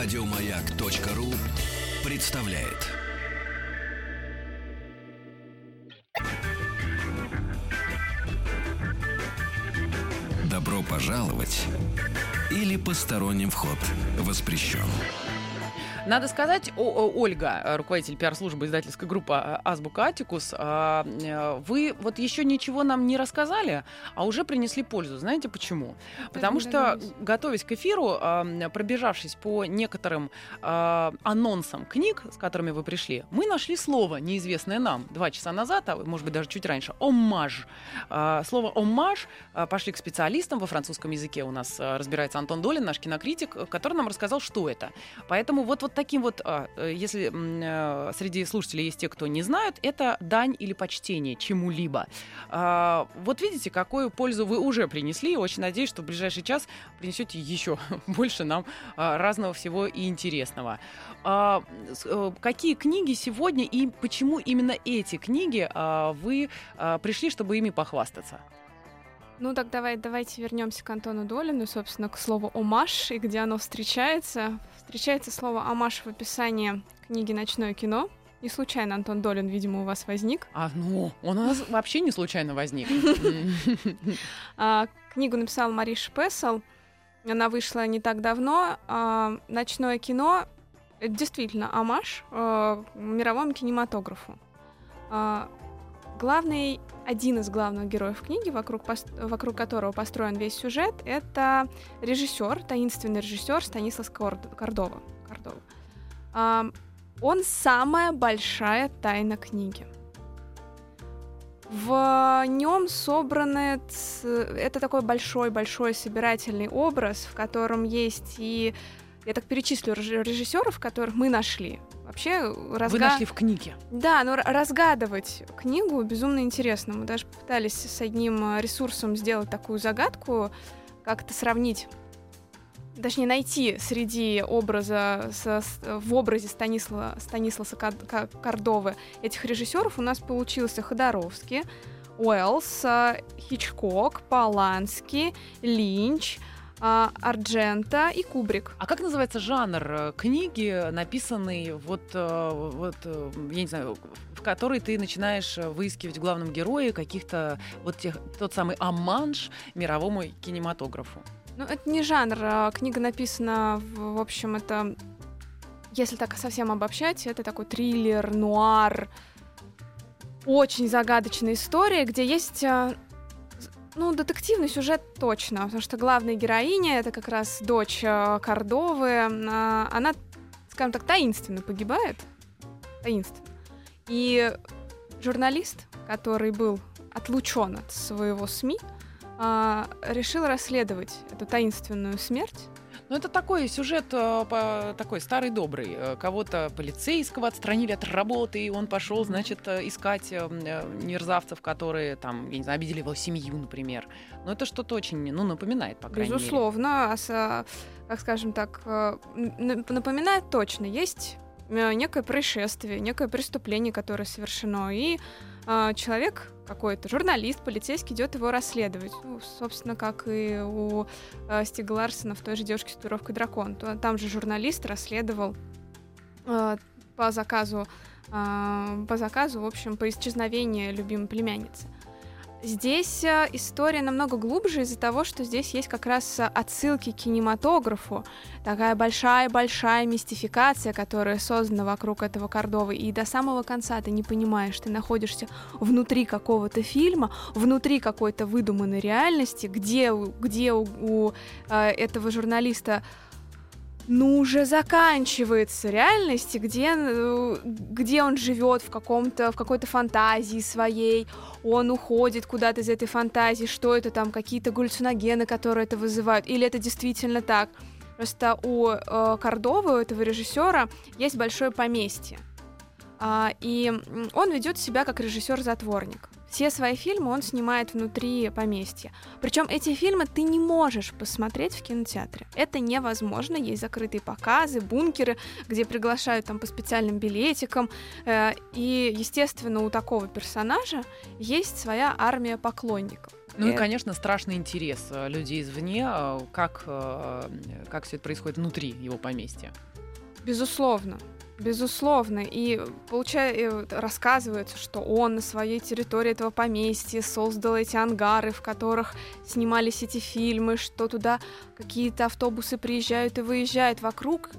Радиомаяк.ру представляет. Добро пожаловать или посторонним вход воспрещен. Надо сказать, о, о, Ольга, э, руководитель пиар-службы издательской группы э, Азбука Атикус, а, э, вы вот еще ничего нам не рассказали, а уже принесли пользу. Знаете почему? Потому что, готовясь к эфиру, а, пробежавшись по некоторым а, анонсам книг, с которыми вы пришли, мы нашли слово, неизвестное нам, два часа назад, а может быть даже чуть раньше, «оммаж». Слово «оммаж» пошли к специалистам во французском языке. У нас разбирается Антон Долин, наш кинокритик, который нам рассказал, что это. Поэтому вот, вот таким вот, а, э, если э, среди слушателей есть те, кто не знают, это дань или почтение чему-либо. А, вот видите, какую пользу вы уже принесли. Очень надеюсь, что в ближайший час принесете еще больше нам а, разного всего и интересного. Э, какие книги сегодня и почему именно эти книги вы пришли, чтобы ими похвастаться? Ну так давай, давайте вернемся к Антону Долину, собственно, к слову «омаш» и где оно встречается. Встречается слово «омаш» в описании книги «Ночное кино». Не случайно Антон Долин, видимо, у вас возник. А, ну, он у нас вообще не случайно возник. А, книгу написал Мариш Пессел. Она вышла не так давно. А, «Ночное кино» — это действительно омаш а, мировому кинематографу. Главный, один из главных героев книги, вокруг, вокруг которого построен весь сюжет, это режиссер, таинственный режиссер Станислав Кордова. Кордова. А, он самая большая тайна книги. В нем собраны это такой большой-большой собирательный образ, в котором есть и я так перечислю режиссеров, которых мы нашли. Вообще разга... Вы нашли в книге. Да, но разгадывать книгу безумно интересно. Мы даже пытались с одним э, ресурсом сделать такую загадку, как-то сравнить точнее, найти среди образа, с, в образе Станислава, Станисласа Кордовы этих режиссеров у нас получился Ходоровский, Уэллс, э, Хичкок, Полански, Линч, а, Арджента и Кубрик. А как называется жанр э, книги, написанный вот, э, вот э, я не знаю, в которой ты начинаешь выискивать в главном герое каких-то вот тех, тот самый аманш мировому кинематографу? Ну, это не жанр. А книга написана, в, в общем, это, если так совсем обобщать, это такой триллер, нуар, очень загадочная история, где есть ну, детективный сюжет точно, потому что главная героиня это как раз дочь э, Кордовы. А, она, скажем так, таинственно погибает. Таинственно. И журналист, который был отлучен от своего СМИ, а, решил расследовать эту таинственную смерть ну, это такой сюжет э, такой старый добрый. Э, кого-то полицейского отстранили от работы, и он пошел, значит, э, искать мерзавцев, которые там, я не знаю, обидели его семью, например. Но это что-то очень, ну, напоминает, по крайней Безусловно, мере. Безусловно, как скажем так, напоминает точно. Есть некое происшествие, некое преступление, которое совершено, и э, человек какой-то, журналист, полицейский идет его расследовать. Ну, собственно, как и у э, Стига Ларсона в той же девушке с татуировкой дракон. То, там же журналист расследовал э, по заказу, э, по заказу, в общем, по исчезновению любимой племянницы. Здесь э, история намного глубже из-за того, что здесь есть как раз отсылки к кинематографу, такая большая-большая мистификация, которая создана вокруг этого Кордовы, и до самого конца ты не понимаешь, ты находишься внутри какого-то фильма, внутри какой-то выдуманной реальности, где, где у, у э, этого журналиста ну, уже заканчивается реальность, где, э, где он живет в каком-то, в какой-то фантазии своей, он уходит куда-то из этой фантазии, что это там, какие-то галлюциногены, которые это вызывают, или это действительно так. Просто у э, Кордовы, у этого режиссера, есть большое поместье. А, и он ведет себя как режиссер-затворник. Все свои фильмы он снимает внутри поместья. Причем эти фильмы ты не можешь посмотреть в кинотеатре. Это невозможно. Есть закрытые показы, бункеры, где приглашают там по специальным билетикам. Э, и, естественно, у такого персонажа есть своя армия поклонников. Ну и, конечно, страшный интерес э, людей извне, э, как, как все это происходит внутри его поместья. Безусловно. Безусловно. И получается, рассказывается, что он на своей территории этого поместья создал эти ангары, в которых снимались эти фильмы, что туда какие-то автобусы приезжают и выезжают. Вокруг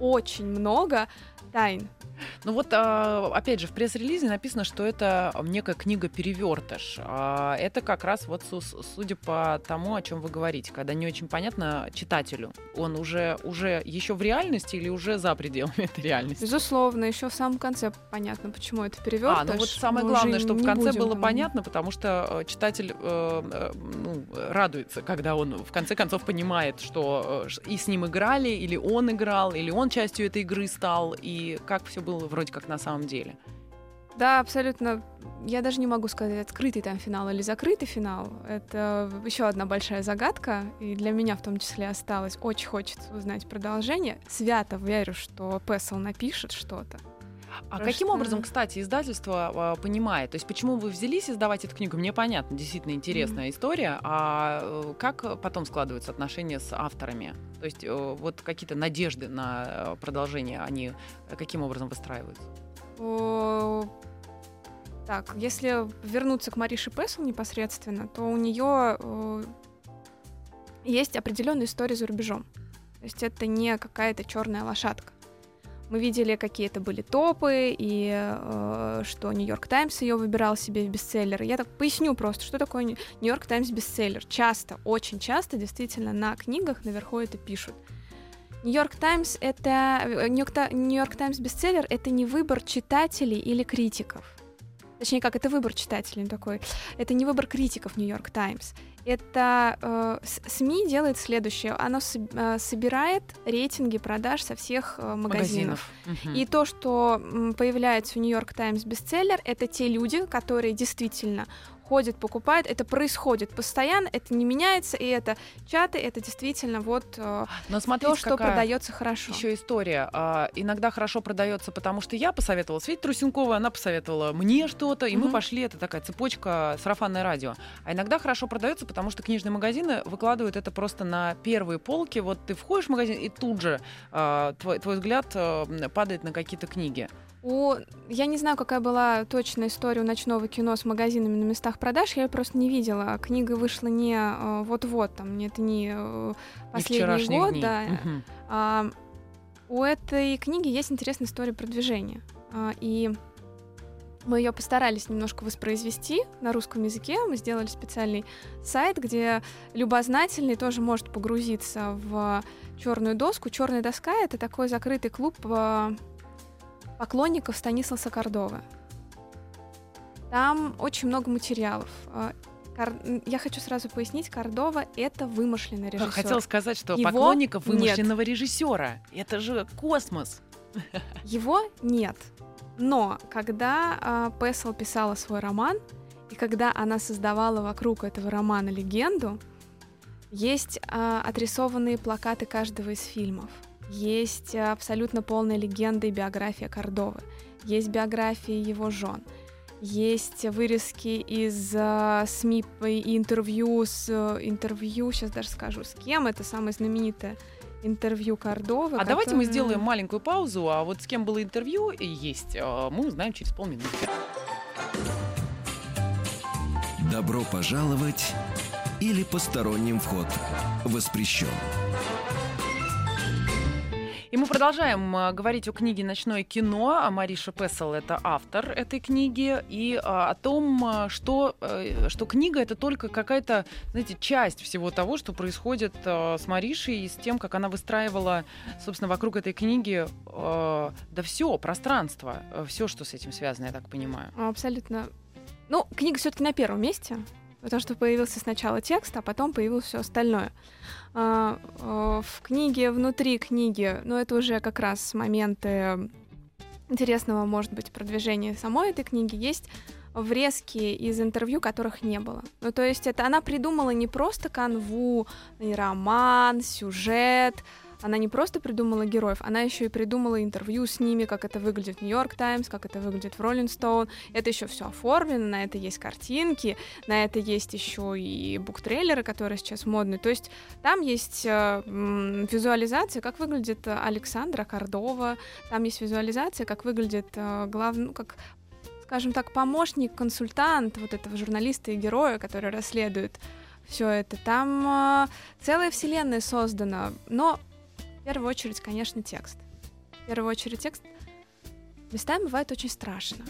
очень много тайн. Ну вот, а, опять же, в пресс-релизе написано, что это некая книга перевертыш. А, это как раз вот судя по тому, о чем вы говорите, когда не очень понятно читателю, он уже уже еще в реальности или уже за пределами этой реальности. Безусловно, еще в самом конце понятно, почему это перевертыш. А, ну вот самое главное, чтобы в конце было там... понятно, потому что э, читатель э, э, ну, радуется, когда он в конце концов понимает, что и с ним играли, или он играл, или он частью этой игры стал, и как все было вроде как на самом деле. Да, абсолютно. Я даже не могу сказать, открытый там финал или закрытый финал. Это еще одна большая загадка, и для меня в том числе осталось. Очень хочется узнать продолжение. Свято верю, что Пессел напишет что-то. А Просто... каким образом, кстати, издательство э, понимает? То есть почему вы взялись издавать эту книгу? Мне понятно, действительно интересная mm-hmm. история. А э, как потом складываются отношения с авторами? То есть э, вот какие-то надежды на э, продолжение, они каким образом выстраиваются? Так, если вернуться к Марише Пессел непосредственно, то у нее э, есть определенная история за рубежом. То есть это не какая-то черная лошадка. Мы видели, какие это были топы, и э, что Нью-Йорк Таймс ее выбирал себе в бестселлеры. Я так поясню просто, что такое Нью-Йорк Таймс бестселлер. Часто, очень часто, действительно, на книгах наверху это пишут. Нью-Йорк Таймс это э, Нью-Йорк Таймс бестселлер это не выбор читателей или критиков. Точнее, как это выбор читателей такой. Это не выбор критиков Нью-Йорк Таймс это э, СМИ делает следующее. Оно э, собирает рейтинги продаж со всех э, магазинов. магазинов. И то, что появляется в Нью-Йорк Таймс бестселлер, это те люди, которые действительно ходит, покупает. Это происходит постоянно, это не меняется, и это чаты, это действительно вот э, Но смотрите, то, что продается хорошо. Еще история. А, иногда хорошо продается, потому что я посоветовала Свете Трусенковой, она посоветовала мне что-то, и mm-hmm. мы пошли. Это такая цепочка сарафанное радио. А иногда хорошо продается, потому что книжные магазины выкладывают это просто на первые полки. Вот ты входишь в магазин, и тут же э, твой, твой взгляд э, падает на какие-то книги. У... Я не знаю, какая была точная история у ночного кино с магазинами на местах продаж, я ее просто не видела. Книга вышла не э, вот-вот, там, это не э, последний не год, дней. да. Угу. А, у этой книги есть интересная история продвижения. А, и мы ее постарались немножко воспроизвести на русском языке. Мы сделали специальный сайт, где любознательный тоже может погрузиться в черную доску. Черная доска это такой закрытый клуб э, поклонников Станисласа Кордова. Там очень много материалов. А, я хочу сразу пояснить, Кордова это вымышленный режиссер. Хотел сказать, что Его поклонников вымышленного нет. режиссера. Это же космос. Его нет. Но когда э, Пессел писала свой роман, и когда она создавала вокруг этого романа легенду, есть э, отрисованные плакаты каждого из фильмов. Есть абсолютно полная легенда и биография Кордовы. Есть биографии его жен. Есть вырезки из uh, СМИ и интервью с uh, интервью, сейчас даже скажу, с кем. Это самое знаменитое интервью Кордовы. А которое... давайте мы сделаем маленькую паузу, а вот с кем было интервью и есть, uh, мы узнаем через полминуты. Добро пожаловать или посторонним вход воспрещен. И мы продолжаем э, говорить о книге «Ночное кино». А Мариша Пессел — это автор этой книги. И а, о том, э, что, что книга — это только какая-то, знаете, часть всего того, что происходит с Маришей и с тем, как она выстраивала, собственно, вокруг этой книги да все, пространство, все, что с этим связано, я так понимаю. Абсолютно. Ну, книга все таки на первом месте потому что появился сначала текст, а потом появилось все остальное. А, а, в книге, внутри книги, ну это уже как раз моменты интересного, может быть, продвижения самой этой книги, есть врезки из интервью, которых не было. Ну, то есть это она придумала не просто канву, не роман, сюжет, она не просто придумала героев, она еще и придумала интервью с ними, как это выглядит в Нью-Йорк Таймс, как это выглядит в Роллинг Стоун. Это еще все оформлено, на это есть картинки, на это есть еще и буктрейлеры, которые сейчас модны. То есть там есть э, визуализация, как выглядит Александра Кордова, там есть визуализация, как выглядит э, главный, ну, как скажем так, помощник, консультант вот этого журналиста и героя, который расследует все это. Там э, целая вселенная создана, но в первую очередь, конечно, текст. В первую очередь текст местами бывает очень страшно.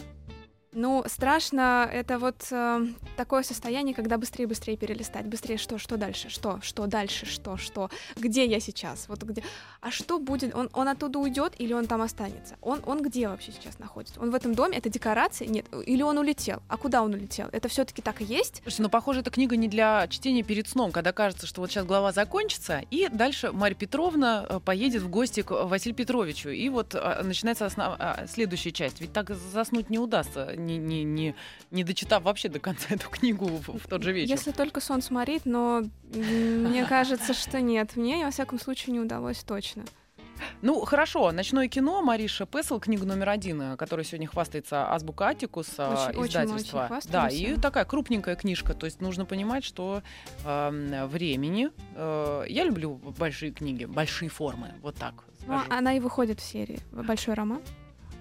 Ну, страшно, это вот э, такое состояние, когда быстрее-быстрее перелистать, быстрее что, что дальше, что, что дальше, что, что, где я сейчас, вот где, а что будет, он, он оттуда уйдет или он там останется, он, он где вообще сейчас находится, он в этом доме, это декорация, нет, или он улетел, а куда он улетел, это все-таки так и есть? Слушайте, ну, похоже, эта книга не для чтения перед сном, когда кажется, что вот сейчас глава закончится, и дальше Марья Петровна э, поедет в гости к Василию Петровичу, и вот а, начинается основ... а, следующая часть, ведь так заснуть не удастся, не, не, не, не дочитав вообще до конца эту книгу в, в тот же вечер. Если только сон сморит, но мне кажется, что нет. Мне, во всяком случае, не удалось точно. Ну, хорошо, ночное кино, Мариша Песл, книга номер один, которая сегодня хвастается Азбука Атикус, очень, издательства. Очень, очень да, и такая крупненькая книжка. То есть нужно понимать, что э, времени. Э, я люблю большие книги, большие формы. Вот так. Ну, она и выходит в серии. Большой роман.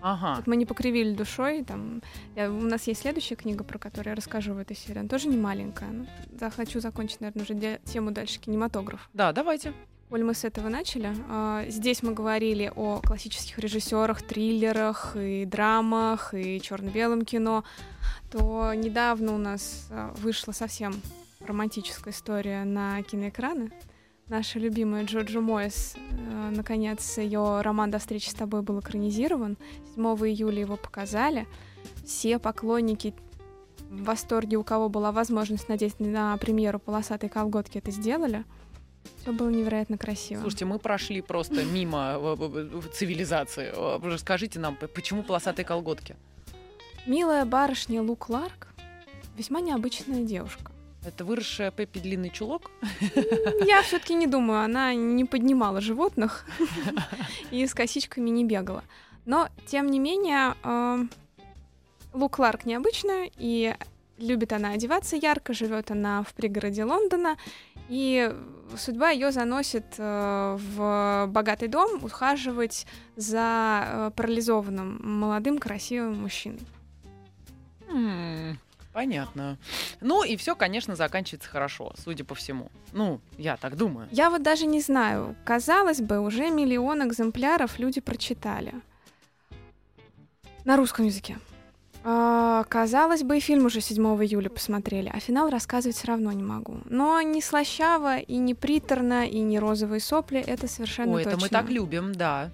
Ага. Вот мы не покривили душой. Там, я, у нас есть следующая книга, про которую я расскажу в этой серии. Она тоже не маленькая. Ну, да, хочу закончить, наверное, уже де- тему дальше кинематограф. Да, давайте. Коль мы с этого начали, э, здесь мы говорили о классических режиссерах, триллерах и драмах, и черно-белом кино, то недавно у нас э, вышла совсем романтическая история на киноэкраны наша любимая Джоджо Мойс. Э, наконец, ее роман «До встречи с тобой» был экранизирован. 7 июля его показали. Все поклонники в восторге, у кого была возможность надеть на премьеру полосатой колготки, это сделали. Все было невероятно красиво. Слушайте, мы прошли просто мимо э, цивилизации. Расскажите нам, почему полосатые колготки? Милая барышня Лу Кларк весьма необычная девушка. Это выросшая Пеппи длинный чулок? Я все-таки не думаю, она не поднимала животных и с косичками не бегала. Но, тем не менее, э, Лу Кларк необычная, и любит она одеваться ярко, живет она в пригороде Лондона, и судьба ее заносит э, в богатый дом ухаживать за э, парализованным молодым красивым мужчиной. Понятно. Ну и все, конечно, заканчивается хорошо, судя по всему. Ну, я так думаю. Я вот даже не знаю. Казалось бы, уже миллион экземпляров люди прочитали. На русском языке. А, казалось бы, и фильм уже 7 июля посмотрели, а финал рассказывать все равно не могу. Но не слащаво, и не приторно, и не розовые сопли, это совершенно Ой, точно. это мы так любим, да.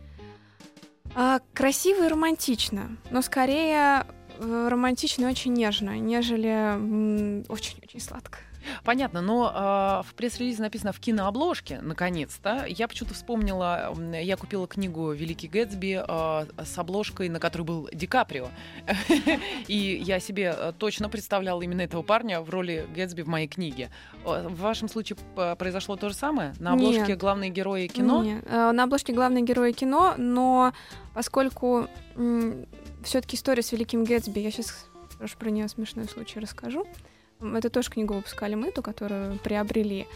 А, красиво и романтично, но скорее романтично и очень нежно, нежели очень-очень сладко. Понятно, но э, в пресс-релизе написано в кинообложке, наконец-то. Я почему-то вспомнила, я купила книгу «Великий Гэтсби» э, с обложкой, на которой был Ди Каприо. И я себе э, точно представляла именно этого парня в роли Гэтсби в моей книге. В вашем случае произошло то же самое? На обложке Нет. главные герои кино? Нет. Э, на обложке главные герои кино, но поскольку все-таки история с Великим Гэтсби. Я сейчас про нее смешной случай расскажу. Это тоже книгу выпускали мы, ту, которую приобрели.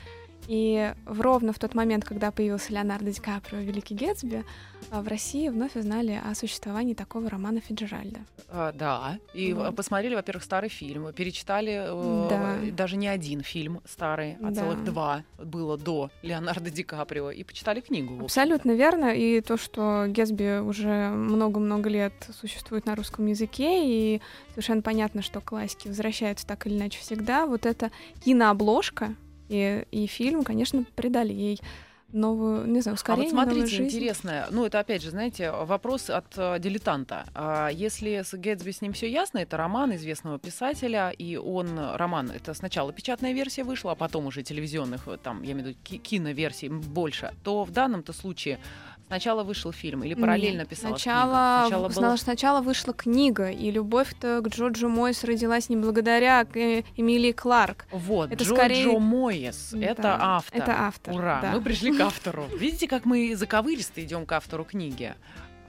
И ровно в тот момент, когда появился Леонардо Ди Каприо «Великий Гетсби», а, в России вновь узнали о существовании такого романа Фиджеральда. А, да, и вот. посмотрели, во-первых, старый фильм, перечитали э, да. даже не один фильм старый, а да. целых два было до Леонардо Ди Каприо, и почитали книгу. Абсолютно верно, и то, что Гетсби уже много-много лет существует на русском языке, и совершенно понятно, что классики возвращаются так или иначе всегда, вот эта кинообложка, и, и фильм, конечно, придали ей новую, не знаю, ускорение, А вот смотрите, жизнь. интересно, ну это опять же, знаете, вопрос от э, дилетанта. А если с Гэтсби с ним все ясно, это роман известного писателя, и он, роман, это сначала печатная версия вышла, а потом уже телевизионных, э, там, я имею в виду, ки- киноверсий больше, то в данном-то случае Сначала вышел фильм или параллельно Нет, писалась сначала, книга? Сначала сначала, было... сначала вышла книга, и любовь-то к Джорджу Мойс родилась не благодаря э, Эмилии Кларк. Вот, это Джорджо скорее- это Да, автор. Это автор. Ура, да. мы пришли к автору. Видите, как мы заковыристо идем к автору книги?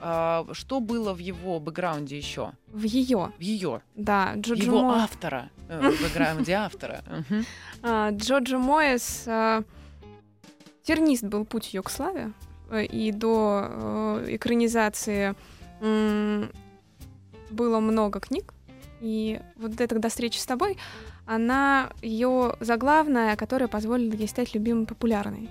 А, что было в его бэкграунде еще? В ее, В ее, да, Джорджо его Мо- автора, э, в бэкграунде автора. А, Джорджо Моэс а, тернист был путь ее к славе, э, и до э, экранизации было много книг, и вот эта «До встречи с тобой», она ее заглавная, которая позволила ей стать любимой популярной.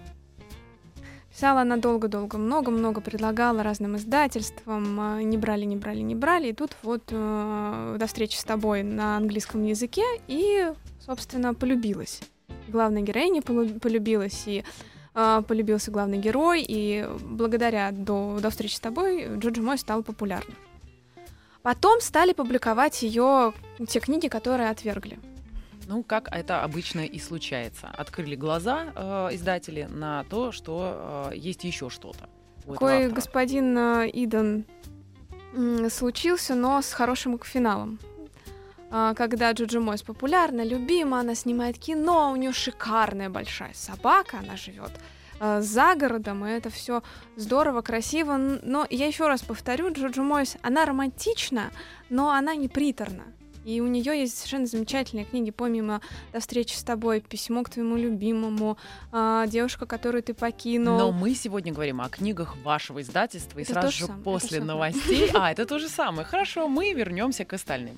Писала она долго-долго, много-много предлагала разным издательствам, а, не брали, не брали, не брали, и тут вот э, «До встречи с тобой» на английском языке, и, собственно, полюбилась. Главная героиня полюбилась, и а, полюбился главный герой, и благодаря до, до встречи с тобой Джорджи Мой стал популярным. Потом стали публиковать ее те книги, которые отвергли. Ну, как это обычно и случается. Открыли глаза э, издатели на то, что э, есть еще что-то. Такой господин э, Иден случился, но с хорошим финалом. А, Когда Джорджи Мойс популярна, любима, она снимает кино, у нее шикарная большая собака, она живет э, за городом, и это все здорово, красиво. Но я еще раз повторю, Джорджи Мойс, она романтична, но она не приторна. И у нее есть совершенно замечательные книги, помимо «До встречи с тобой», «Письмо к твоему любимому», а, «Девушка, которую ты покинул». Но мы сегодня говорим о книгах вашего издательства, и Это сразу же самое, после новостей. А, это то же самое. Хорошо, мы вернемся к остальным.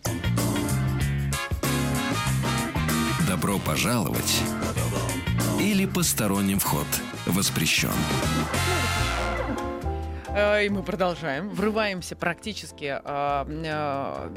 Добро пожаловать или посторонним вход воспрещен. Э, И мы продолжаем. Врываемся практически э,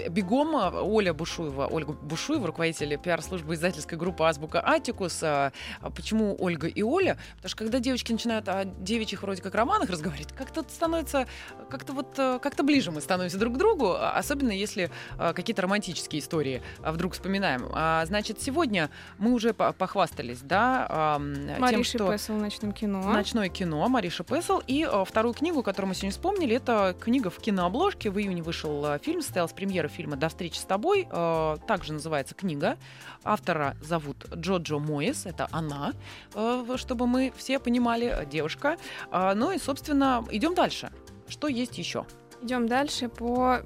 э, бегом. Оля Бушуева, Ольга Бушуева, руководитель пиар-службы издательской группы «Азбука Атикус». А Почему Ольга и Оля? Потому что когда девочки начинают о девичьих вроде как романах разговаривать, как-то становится, как-то вот, как-то ближе мы становимся друг к другу, а- особенно если какие-то романтические истории вдруг вспоминаем. А, Значит, сегодня мы уже по- похвастались, да, ам, тем, что... Песл в «Ночном кино». Ночное кино Мариша Песл. И вторую книгу, которую мы сегодня вспомнили, это книга в кинообложке. В июне вышел э, фильм, состоялась премьера фильма «До встречи с тобой». Э, также называется книга. Автора зовут Джоджо Моэс, это она, э, чтобы мы все понимали, девушка. Ну и, собственно, идем дальше. Что есть еще? Идем дальше по...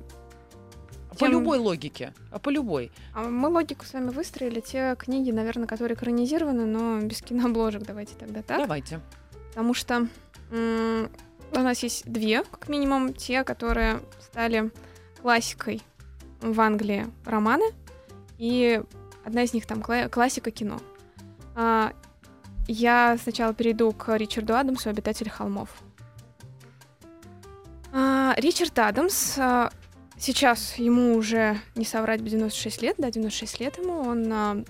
По любой логике. а По любой. А Мы логику с вами выстроили. Те книги, наверное, которые экранизированы, но без кинообложек. Давайте тогда так. Давайте. Потому что м, у нас есть две, как минимум, те, которые стали классикой в Англии романы. И одна из них там кла- классика кино. А, я сначала перейду к Ричарду Адамсу, обитатель холмов. А, Ричард Адамс, а, сейчас ему уже, не соврать, 96 лет, да, 96 лет ему, он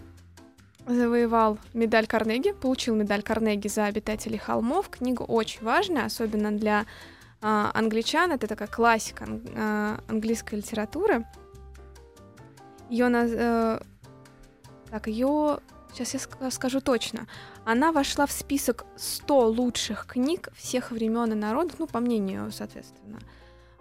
завоевал медаль Карнеги, получил медаль Карнеги за обитателей холмов. Книга очень важная, особенно для а, англичан. Это такая классика а, английской литературы. Ее наз- э, так, ее сейчас я ска- скажу точно. Она вошла в список 100 лучших книг всех времен и народов, ну, по мнению, соответственно.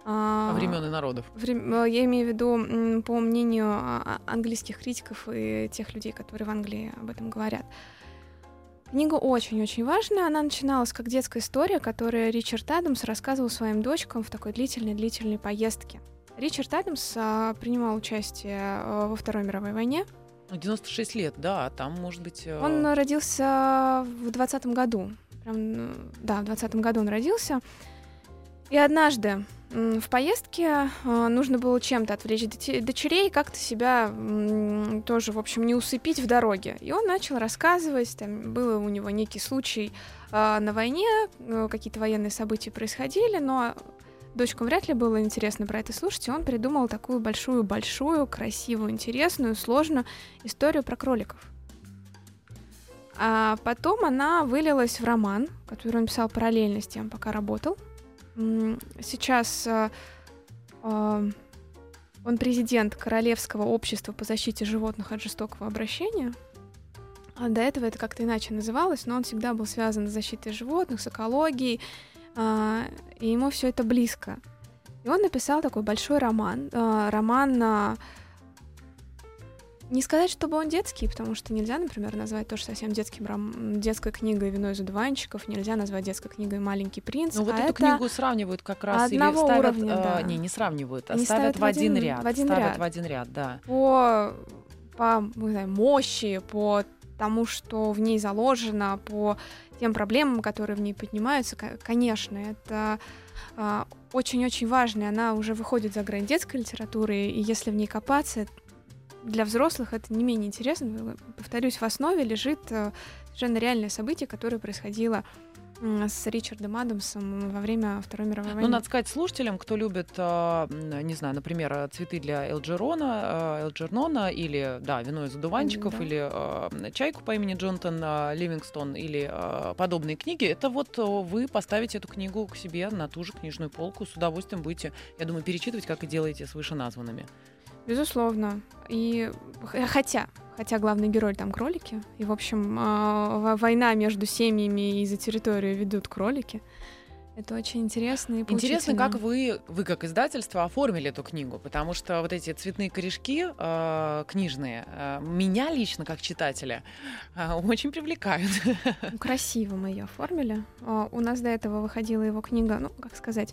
А, Времен и народов. Э, Я имею в виду, по мнению а, а, английских критиков и тех людей, которые в Англии об этом говорят. Книга очень-очень важная. Она начиналась как детская история, которую Ричард Адамс рассказывал своим дочкам в такой длительной-длительной поездке. Ричард Адамс а, принимал участие а, во Второй мировой войне. Ну, 96 лет, да, там, может быть... э, Он родился в двадцатом году. Прям, э, да, в двадцатом году он родился. И однажды в поездке э, нужно было чем-то отвлечь дочерей, как-то себя тоже, в общем, не усыпить в дороге. И он начал рассказывать, там был у него некий случай э, на войне, э, какие-то военные события происходили, но дочкам вряд ли было интересно про это слушать, и он придумал такую большую-большую, красивую, интересную, сложную историю про кроликов. А потом она вылилась в роман, который он писал параллельно с тем, пока работал. Сейчас а, а, он президент Королевского общества по защите животных от жестокого обращения. А до этого это как-то иначе называлось, но он всегда был связан с защитой животных, с экологией, а, и ему все это близко. И он написал такой большой роман. А, роман не сказать, чтобы он детский, потому что нельзя, например, назвать тоже совсем детским ром... детской книгой «Вино из одуванчиков», нельзя назвать детской книгой «Маленький принц». Ну вот а эту книгу сравнивают как раз одного или ставят, уровня, э, да. не, не сравнивают, а Они ставят, ставят в один, ряд, в один ставят ряд. в один ряд, да. по, по не знаю, мощи, по тому, что в ней заложено, по тем проблемам, которые в ней поднимаются, ко- конечно, это а, очень-очень важно, она уже выходит за грань детской литературы, и если в ней копаться, для взрослых это не менее интересно. Повторюсь, в основе лежит э, совершенно реальное событие, которое происходило с Ричардом Адамсом во время Второй мировой войны. Ну, надо сказать слушателям, кто любит, э, не знаю, например, э, цветы для Элджерона, э, Элджернона или, да, вино из одуванчиков, Да. или э, чайку по имени Джонатан э, Ливингстон, или э, подобные книги, это вот э, вы поставите эту книгу к себе на ту же книжную полку, с удовольствием будете, я думаю, перечитывать, как и делаете с вышеназванными. Безусловно. И х- хотя, хотя главный герой там кролики, и, в общем, а, во- война между семьями и за территорию ведут кролики. Это очень интересно и Интересно, как вы, вы как издательство оформили эту книгу, потому что вот эти цветные корешки э, книжные э, меня лично как читателя э, очень привлекают. Ну, Красиво мы ее оформили. У нас до этого выходила его книга, ну, как сказать,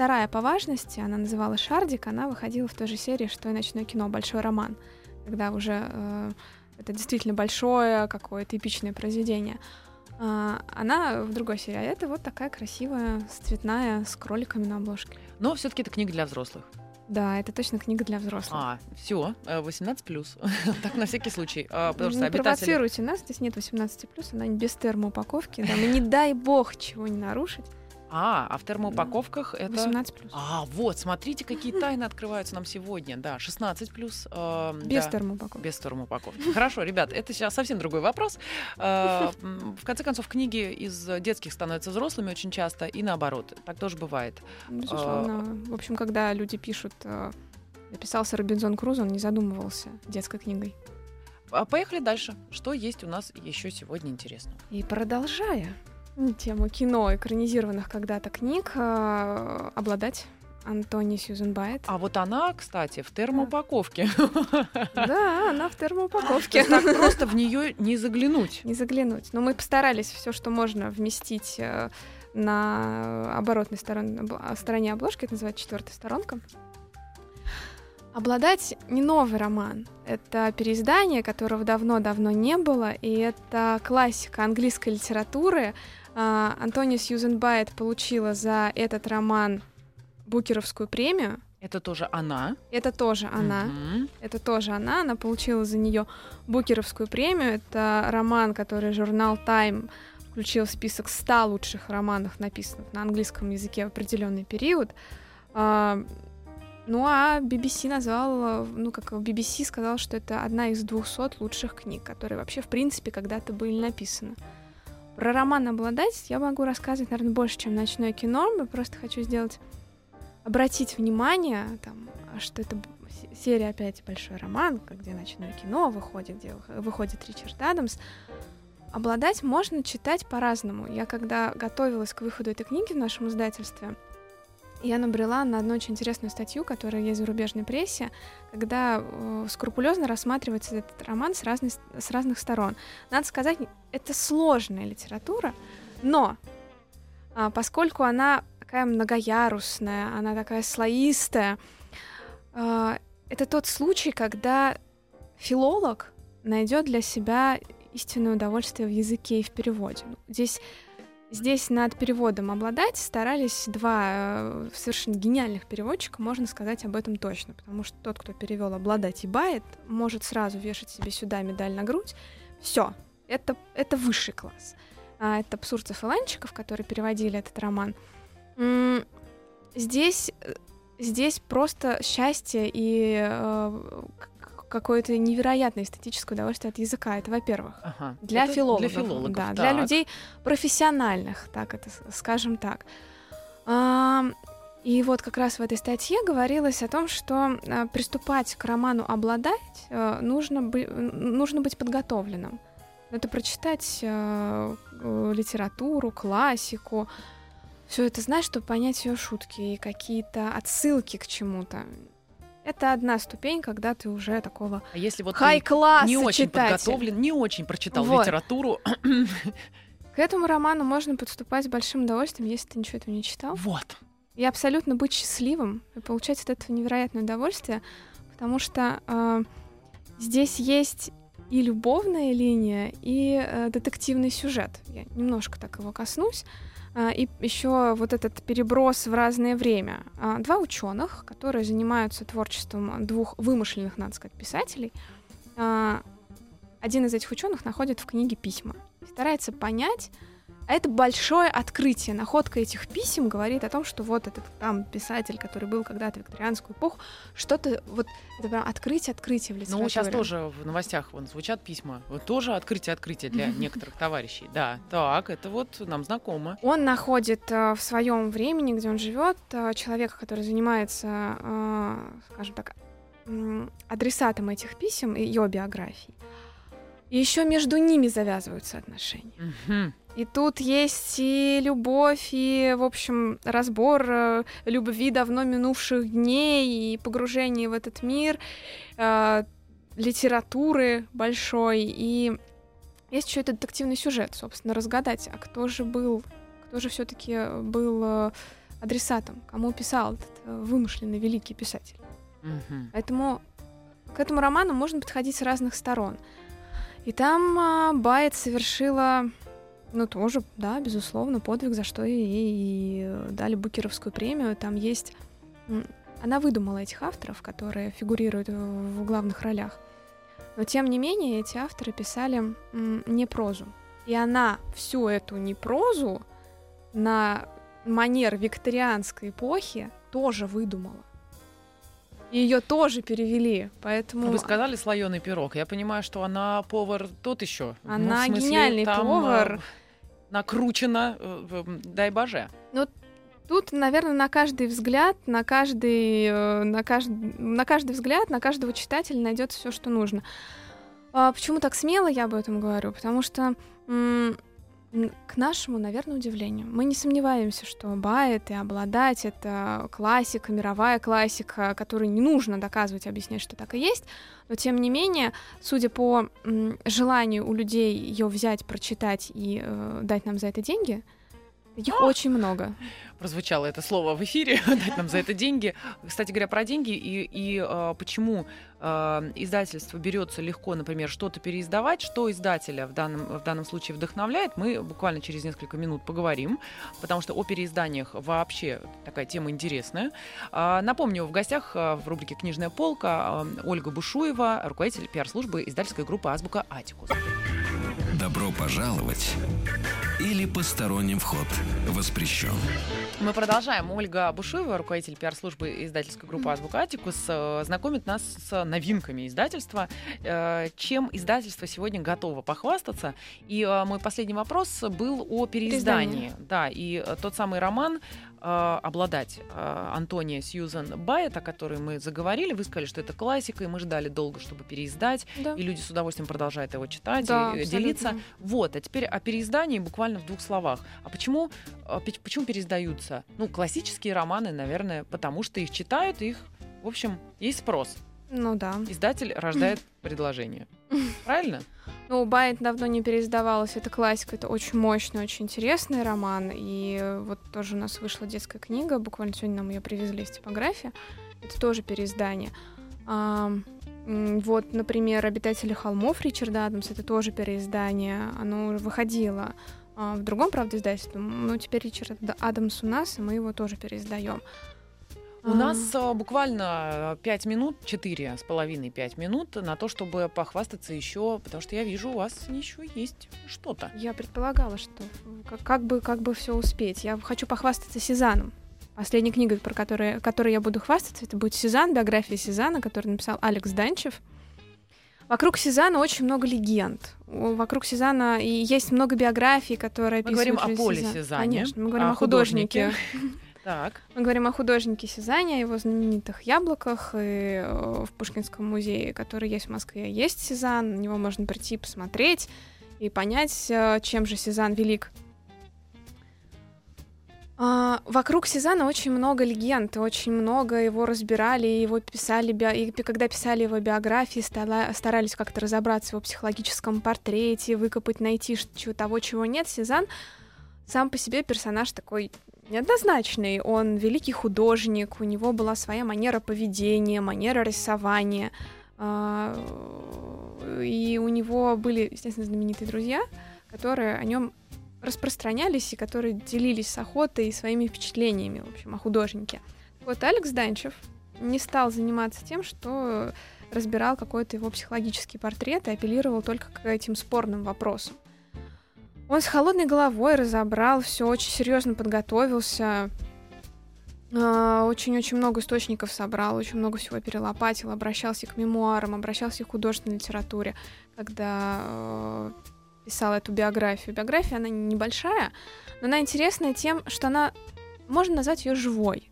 вторая по важности, она называлась «Шардик», она выходила в той же серии, что и «Ночное кино», большой роман, когда уже э, это действительно большое какое-то эпичное произведение. А, Она в другой серии, а это вот такая красивая, цветная, с кроликами на обложке. Но все-таки это книга для взрослых. Да, это точно книга для взрослых. А, все, 18 плюс. Так на всякий случай. А, Потому что не обитатели. провоцируйте нас, здесь нет 18+, она без термоупаковки, да, мы не дай бог чего не нарушить. А, а в термоупаковках это. 18+. А, вот, смотрите, какие тайны открываются нам сегодня. Да, 16 плюс. э, Без да. термоупаковки. Без термоупаковки. Хорошо, ребят, это сейчас совсем другой вопрос. Э, В конце концов, книги из детских становятся взрослыми очень часто, и наоборот. Так тоже бывает. Безусловно. В общем, когда люди пишут, э, написался Робинзон Крузо, он не задумывался детской книгой. А Поехали дальше. Что есть у нас еще сегодня интересного? И продолжая тему кино, экранизированных когда-то книг, э, обладать Антони Сьюзен Байт. А вот она, кстати, в термоупаковке. Да, она в термоупаковке. так просто в нее не заглянуть. Не заглянуть. Но мы постарались все, что можно вместить э, на оборотной стороне, обла- стороне обложки, это называется четвертая сторонка. Обладать не новый роман. Это переиздание, которого давно-давно не было, и это классика английской литературы. А, Антони Сьюзен Байт получила за этот роман Букеровскую премию. Это тоже она. Это тоже она. Мгм. Это тоже она. Она получила за нее Букеровскую премию. Это роман, который журнал Time включил в список 100 лучших романов, написанных на английском языке в определенный период. А, ну а BBC назвал, ну как BBC сказал, что это одна из 200 лучших книг, которые вообще в принципе когда-то были написаны. Про роман «Обладать» я могу рассказывать, наверное, больше, чем «Ночное кино». Я просто хочу сделать обратить внимание, там, что это серия опять большой роман, где ночное кино выходит, где вых- выходит Ричард Адамс. Обладать можно читать по-разному. Я когда готовилась к выходу этой книги в нашем издательстве, я набрела на одну очень интересную статью, которая есть в зарубежной прессе, когда э, скрупулезно рассматривается этот роман с, разной, с- разных сторон. Надо сказать, это сложная литература, но а, поскольку она такая многоярусная, она такая слоистая, а, это тот случай, когда филолог найдет для себя истинное удовольствие в языке и в переводе. Ну, Здесь, здесь над переводом обладать старались два э, совершенно гениальных переводчика, можно сказать об этом точно, потому что тот, кто перевел обладать и бает, может сразу вешать себе сюда медаль на грудь. Все, это, это высший класс. А, это Псурцев и Ланчиков, которые переводили этот роман. Здесь, э, здесь просто счастье и э, какое-то невероятное эстетическое удовольствие от языка. Это, во-первых. Ага. Для Это филологов. Для филологов, Да, для так. людей профессиональных, так это скажем так. Ам, И вот как раз в этой статье говорилось о том, что а, приступать к роману «Обладать» э, нужно, бы, нужно быть подготовленным. Надо прочитать э, литературу, классику, все это знать, чтобы понять ее шутки и какие-то отсылки к чему-то. Это одна ступень, когда ты уже такого А если вот хай-класса не очень читатель. подготовлен, не очень прочитал Вот. литературу, К этому роману можно подступать с большим удовольствием, если ты ничего этого не читал. вот. И абсолютно быть счастливым и получать от этого невероятное удовольствие, потому что э, здесь есть и любовная линия, и э, детективный сюжет. Я немножко так его коснусь. А, и еще вот этот переброс в разное время. А, два ученых, которые занимаются творчеством двух вымышленных, надо сказать, писателей. а, один из этих ученых находит в книге письма. Старается понять, а это большое открытие. Находка этих писем говорит о том, что вот этот там писатель, который был когда-то в викторианскую эпоху, что-то вот это прям открытие, открытие в Ну, литературе. сейчас тоже в новостях вон, звучат письма. Вот тоже открытие-открытие для некоторых товарищей. Да, так, это вот нам знакомо. Он находит э, в своем времени, где он живет, э, человека, который занимается, э, скажем так, адресатом этих писем и ее биографии. И еще между ними завязываются отношения. Мгм. И тут есть и любовь, и, в общем, разбор э, любви давно минувших дней, и погружение в этот мир, э, литературы большой, и есть еще этот детективный сюжет, собственно, разгадать, а кто же был, кто же все-таки был э, адресатом, кому писал этот э, вымышленный великий писатель. Мгм. Поэтому к этому роману можно подходить с разных сторон. И там а, Байет совершила, ну тоже, да, безусловно, подвиг, за что ей и дали Букеровскую премию. Там есть... Она выдумала этих авторов, которые фигурируют в, главных ролях. Но тем не менее, эти авторы писали не прозу. И она всю эту непрозу на манер викторианской эпохи тоже выдумала. Ее тоже перевели, поэтому Вы сказали слоеный пирог. Я понимаю, что она повар тот еще. Она гениальный повар. накручена, э, дай боже. тут, наверное, на каждый взгляд, на каждый, э, на каждый, на каждый взгляд, на каждого читателя найдется все, что нужно. А почему так смело я об этом говорю? Потому что к нашему, наверное, удивлению, мы не сомневаемся, что Байет и обладать это классика, мировая классика, которой не нужно доказывать, объяснять, что так и есть. Но тем не менее, судя по желанию у людей ее взять, прочитать и э, дать нам за это деньги, таких очень много. Прозвучало это слово в эфире, дать нам за это деньги. Кстати говоря, про деньги и, и э, почему э, издательство берется легко, например, что-то переиздавать, что издателя в данном, в данном случае вдохновляет, мы буквально через несколько минут поговорим, потому что о переизданиях вообще такая тема интересная. А, напомню, в гостях э, в рубрике «Книжная полка» э, Ольга Бушуева, руководитель пиар-службы издательской группы «Азбука Атикус». Добро пожаловать или посторонним вход воспрещен. Мы продолжаем. Ольга Бушуева, руководитель пиар-службы издательской группы «Азбука Атикус», э, знакомит нас с новинками издательства. Э, Чем издательство сегодня готово похвастаться? И э, мой последний вопрос был о переиздании. Да, и тот самый роман «Обладать» э, Антония Сьюзан Байет, о которой мы заговорили. Вы сказали, что это классика, и мы ждали долго, чтобы переиздать. Да. И люди с удовольствием продолжают его читать Да, и э, абсолютно. делиться. Вот, а теперь о переиздании буквально в двух словах. А почему, почему переиздаются? Ну, классические романы, наверное, потому что их читают, их, в общем, есть спрос. Ну да. Издатель рождает предложение. Правильно? Ну, Байт давно не переиздавалась, это классика, это очень мощный, очень интересный роман, и вот тоже у нас вышла детская книга, буквально сегодня нам ее привезли из типографии, это тоже переиздание. А, вот, например, «Обитатели холмов» Ричарда Адамс, это тоже переиздание, оно уже выходило а, в другом, правда, издательстве, но теперь Ричард Адамс у нас, и мы его тоже переиздаем. У нас а, буквально 5 минут, 4 с половиной 5 минут на то, чтобы похвастаться еще, потому что я вижу, у вас еще есть что-то. Я предполагала, что как, как бы как бы все успеть. Я хочу похвастаться Сезаном. Последней книгой, про которую, которой я буду хвастаться, это будет Сезанн, биография Сезана, которую написал Алекс Данчев. Вокруг Сезана очень много легенд. Вокруг Сезана и есть много биографий, которые Мы говорим описывают о Поле. Сезанне, Конечно, мы говорим о о художнике. Так. Мы говорим о художнике Сезане, о его знаменитых яблоках и э, в Пушкинском музее, который есть в Москве. Есть Сезанн, на него можно прийти посмотреть и понять, э, чем же Сезанн велик. А, вокруг Сезана очень много легенд, очень много его разбирали, его писали, и когда писали его биографии, старались как-то разобраться в его психологическом портрете, выкопать, найти того, чего нет. Сезанн сам по себе персонаж такой неоднозначный. Он великий художник, у него была своя манера поведения, манера рисования. А, и у него были, естественно, знаменитые друзья, которые о нем распространялись и которые делились с охотой и своими впечатлениями, в общем, о художнике. Вот Алекс Данчев не стал заниматься тем, что разбирал какой-то его психологический портрет и апеллировал только к этим спорным вопросам. Он с холодной головой разобрал, все очень серьезно подготовился, а, очень-очень много источников собрал, очень много всего перелопатил, обращался к мемуарам, обращался к художественной литературе, когда э, писала эту биографию. Биография, она небольшая, но она интересная тем, что она, можно назвать ее живой.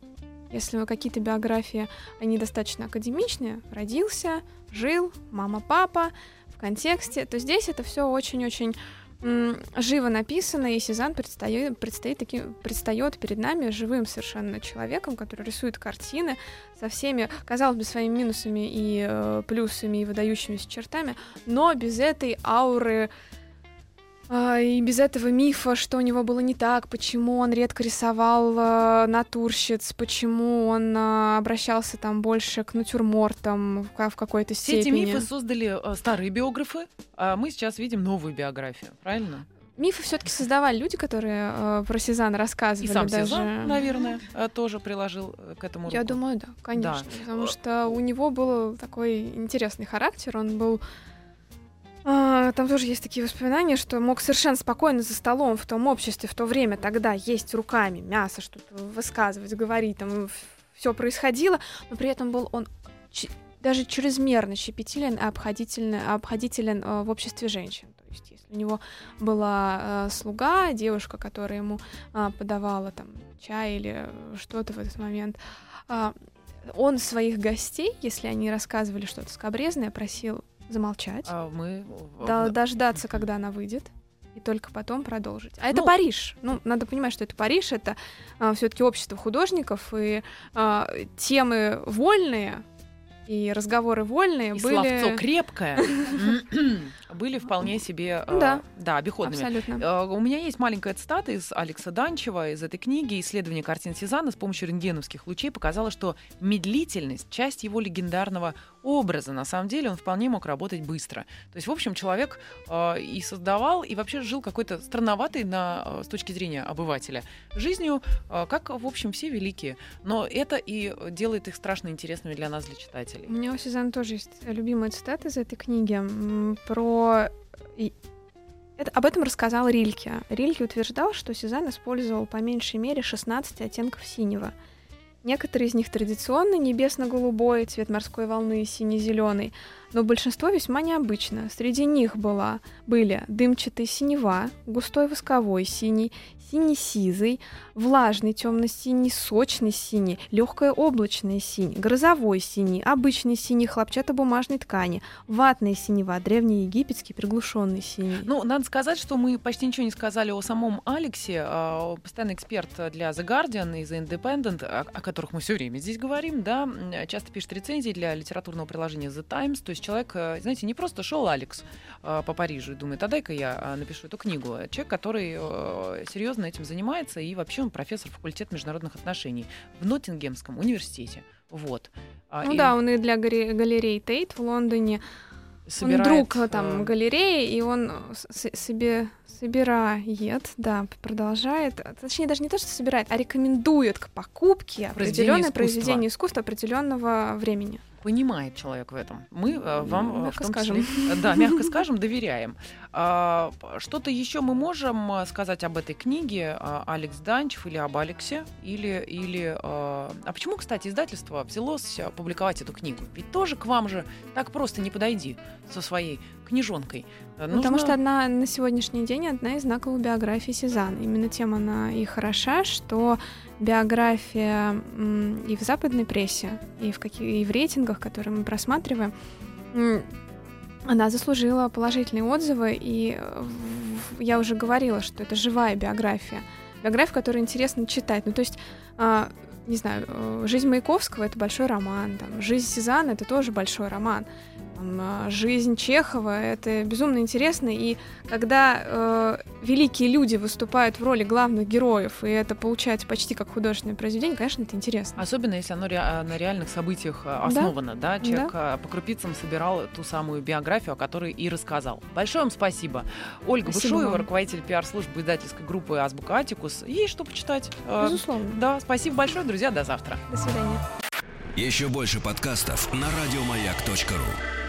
Если какие-то биографии, они достаточно академичные, родился, жил, мама, папа, в контексте, то здесь это все очень-очень живо написано, и Сезанн предстает, предстоит таким, предстает перед нами живым совершенно человеком, который рисует картины со всеми, казалось бы, своими минусами и э, плюсами и выдающимися чертами, но без этой ауры а, и без этого мифа, что у него было не так, почему он редко рисовал э, натурщиц, почему он э, обращался там больше к натюрмортам в, в какой-то степени. Все эти мифы создали э, старые биографы, а мы сейчас видим новую биографию, правильно? Мифы все-таки создавали люди, которые э, про Сезанна рассказывали. И сам даже. Сезанн, наверное, тоже приложил к этому руку. Я думаю, да, конечно. Да. Потому что у него был такой интересный характер. Он был а, там тоже есть такие воспоминания, что мог совершенно спокойно за столом в том обществе в то время тогда есть руками мясо, что-то высказывать, говорить, там все происходило, но при этом был он даже чрезмерно щепетилен и обходителен, обходителен э, в обществе женщин. То есть, если у него была э, слуга, девушка, которая ему э, подавала там чай или что-то в этот момент, э, он своих гостей, если они рассказывали что-то скобрезное, просил замолчать, а мы... да, дождаться, когда она выйдет, и только потом продолжить. А это ну, Париж. Ну, надо понимать, что это Париж, это а, все-таки общество художников, и а, темы вольные, и разговоры вольные и были... словцо крепкое были вполне себе э, да, да, обиходными. Абсолютно. Э, у меня есть маленькая цитата из Алекса Данчева из этой книги «Исследование картин Сезанна с помощью рентгеновских лучей показало, что медлительность — часть его легендарного образа. На самом деле он вполне мог работать быстро. То есть, в общем, человек э, и создавал, и вообще жил какой-то странноватый на, э, с точки зрения обывателя жизнью, э, как, в общем, все великие. Но это и делает их страшно интересными для нас, для читателей. У меня у Сезанна тоже есть любимая цитата из этой книги про... Это, об этом рассказал Рильке. Рильке утверждал, что Сезанн использовал по меньшей мере 16 оттенков синего — Некоторые из них традиционно небесно-голубой, цвет морской волны сине-зеленый, но большинство весьма необычно. Среди них была, были дымчатый синева, густой восковой синий, синий-сизый, влажный темно-синий, сочный синий, легкое облачное синий, грозовой синий, обычный синий хлопчатобумажной ткани, ватная синева, древнеегипетский приглушенный синий. Ну, надо сказать, что мы почти ничего не сказали о самом Алексе, а, постоянный эксперт для The Guardian и The Independent, о, о которых мы все время здесь говорим, да, часто пишет рецензии для литературного приложения The Times, то есть человек, э, знаете, не просто шел Алекс э, по Парижу и думает, а дай-ка я э, напишу эту книгу. Человек, который серьезно этим занимается, и вообще он профессор факультета международных отношений в Ноттингемском университете. Вот. А, ну и... да, он и для галереи Тейт в Лондоне. Собирает, он друг там галереи, и он себе собирает, да, продолжает, точнее даже не то, что собирает, а рекомендует к покупке определенное произведение искусства определенного времени понимает человек в этом. Мы э, вам мягко в том скажем. числе, да, мягко скажем, доверяем. А, что-то еще мы можем э, сказать об этой книге а, Алекс Данчев или об Алексе или или а, а почему, кстати, издательство взялось публиковать эту книгу? Ведь тоже к вам же так просто не подойди со своей книжонкой. Э, нужно... Потому что одна на сегодняшний день одна из знаковых биографий Сезанна. Именно тем она и хороша, что биография и в западной прессе, и в, каких, и в рейтингах, которые мы просматриваем, она заслужила положительные отзывы, и я уже говорила, что это живая биография. биографии, которые интересно читать. Ну, то есть, а, не знаю, э, «Жизнь Маяковского» — это большой роман, там, «Жизнь Сезанна» — это тоже большой роман. А, жизнь Чехова это безумно интересно. И когда э, великие люди выступают в роли главных героев, и это получается почти как художественное произведение, конечно, это интересно. Особенно если оно ре- на реальных событиях э, основано, да? да? Человек да. Э, по крупицам собирал ту самую биографию, о которой и рассказал. Большое вам спасибо. Ольга спасибо Бушуева, вам. руководитель пиар-службы издательской группы «Азбука Атикус». Есть что почитать. Безусловно. Да, спасибо большое, друзья. До завтра. До свидания. Еще больше подкастов на радиомаяк.ру